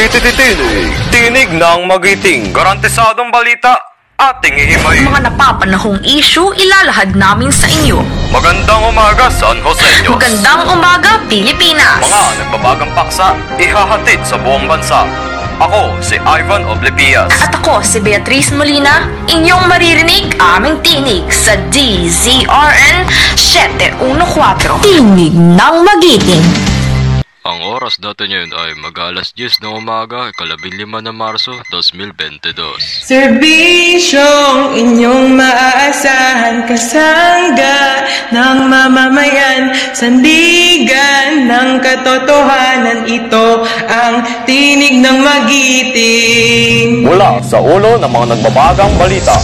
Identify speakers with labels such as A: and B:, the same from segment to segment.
A: Tititinig, tinig ng magiting, garantisadong balita, ating ihimay.
B: Mga napapanahong issue, ilalahad namin sa inyo.
A: Magandang umaga, San Joseños.
B: Magandang umaga, Pilipinas!
A: Mga nagbabagang paksa, ihahatid sa buong bansa. Ako, si Ivan Oblipias.
B: At ako, si Beatrice Molina, inyong maririnig aming tinig sa DZRN 714. Tinig ng Magiting.
C: Ang oras dati ngayon ay mag-alas 10 ng umaga, ikalabing lima na Marso, 2022.
D: Serbisyong inyong maaasahan kasangga ng mamamayan Sandigan ng katotohanan ito ang tinig ng magiting
A: Mula sa ulo ng mga nagbabagang balita,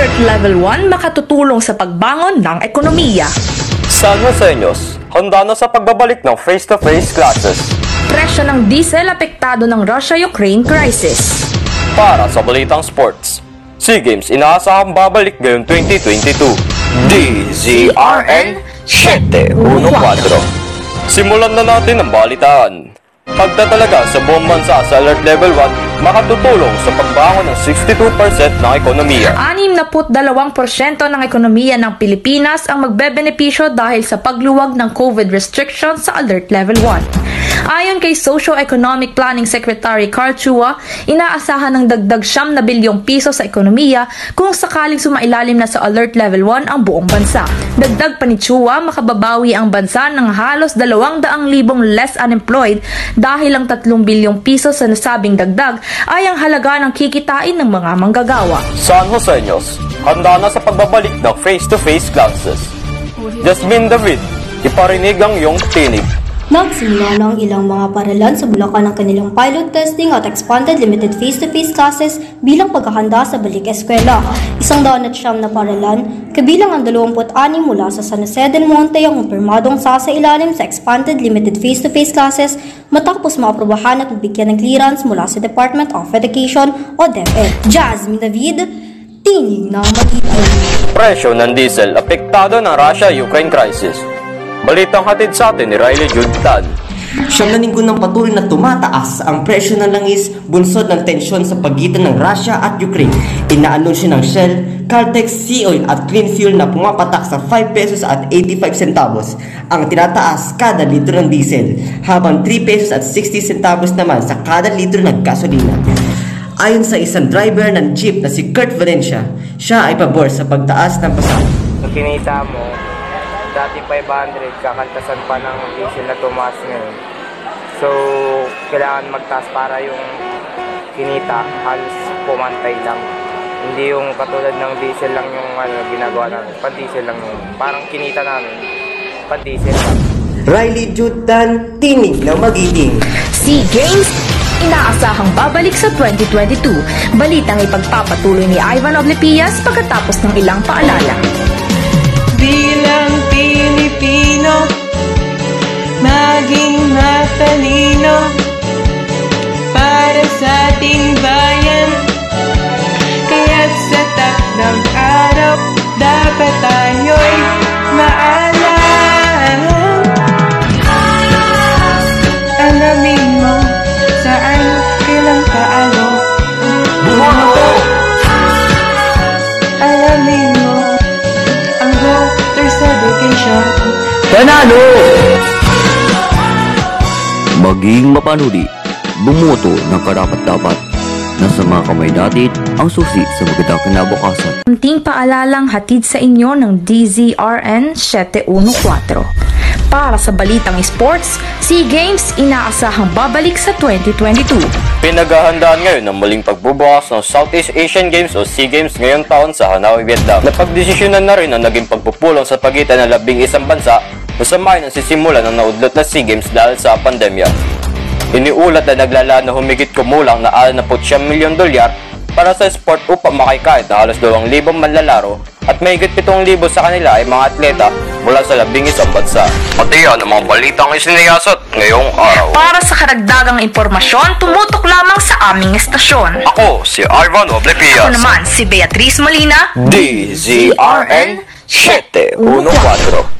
B: Alert Level 1 makatutulong sa pagbangon ng ekonomiya.
A: San Joseños, handa na sa pagbabalik ng face-to-face classes.
B: Presyo ng diesel apektado ng Russia-Ukraine crisis.
A: Para sa balitang sports, SEA Games inaasahang babalik ngayong 2022. DZRN 714 Simulan na natin ang balitaan. Pagtatalaga sa buong bansa sa Alert Level 1 makatutulong sa pagbangon ng 62% ng ekonomiya.
B: 62% ng ekonomiya ng Pilipinas ang magbebenepisyo dahil sa pagluwag ng COVID restrictions sa Alert Level 1. Ayon kay Socio-Economic Planning Secretary Carl Chua, inaasahan ng dagdag siyam na bilyong piso sa ekonomiya kung sakaling sumailalim na sa Alert Level 1 ang buong bansa. Dagdag pa ni Chua, makababawi ang bansa ng halos 200,000 less unemployed dahil ang 3 bilyong piso sa nasabing dagdag ay ang halaga ng kikitain ng mga manggagawa.
A: San Joseños, handa na sa pagbabalik ng face-to-face classes. Jasmine David, iparinig ang iyong tinig.
E: Nagsimula na ang ilang mga paralan sa Bulacan ng kanilang pilot testing at expanded limited face-to-face classes bilang paghahanda sa balik eskwela. Isang daan at siyam na paralan, kabilang ang 26 mula sa San Jose del Monte ang kumpirmadong sasailalim sa expanded limited face-to-face classes matapos maaprobahan at mabigyan ng clearance mula sa Department of Education o DepEd. Jasmine David, Tinig na Magitay.
A: Presyo ng diesel apektado ng Russia-Ukraine crisis. Balitang hatid sa atin ni Riley Jude Tan.
F: Siyam na linggo ng patuloy na tumataas ang presyo ng langis bunsod ng tensyon sa pagitan ng Russia at Ukraine. Inaanunsyo ng Shell, Caltex, Sea-Oil at Clean Fuel na pumapatak sa 5 pesos at 85 centavos ang tinataas kada litro ng diesel, habang 3 pesos at 60 centavos naman sa kada litro ng gasolina. Ayon sa isang driver ng jeep na si Kurt Valencia, siya ay pabor sa pagtaas ng pasahe.
G: Kung kinita mo, dati 500, kakaltasan pa ng diesel na tumaas ngayon. So, kailangan magtaas para yung kinita halos pumantay lang. Hindi yung katulad ng diesel lang yung ano, ginagawa namin. Pan-diesel lang yung parang kinita namin. Pan-diesel lang.
F: Riley Judan, tinig na magiting.
B: SEA Games, inaasahang babalik sa 2022. Balitang ipagpapatuloy ni Ivan Oblipias pagkatapos ng ilang paalala.
D: Bilang Pilipino, maging matalino para sa ating bayan. Kaya't sa takdang araw, dapat tayo'y
H: Maging mapanuri, bumoto ng karapat-dapat. Nasa mga kamay natin ang susi sa magandang kinabukasan.
B: Kunting paalalang hatid sa inyo ng DZRN 714. Para sa balitang sports, SEA Games inaasahang babalik sa 2022.
A: Pinaghahandaan ngayon ang muling pagbubukas ng Southeast Asian Games o SEA Games ngayong taon sa Hanoi, Vietnam. Napagdesisyonan na rin ang naging pagpupulong sa pagitan ng labing isang bansa na sa May nang sisimulan ng naudlot na SEA Games dahil sa pandemya. Iniulat na naglalaan na humigit kumulang na 69 milyon dolyar para sa sport upang makikait na halos 2,000 manlalaro at mahigit 7,000 sa kanila ay mga atleta mula sa labing isang bansa. Pati yan ang mga balitang isiniyasat ngayong araw.
B: Para sa karagdagang impormasyon, tumutok lamang sa aming estasyon.
A: Ako si Ivan Oblipias.
B: Ako naman si Beatrice Molina.
A: DZRN 714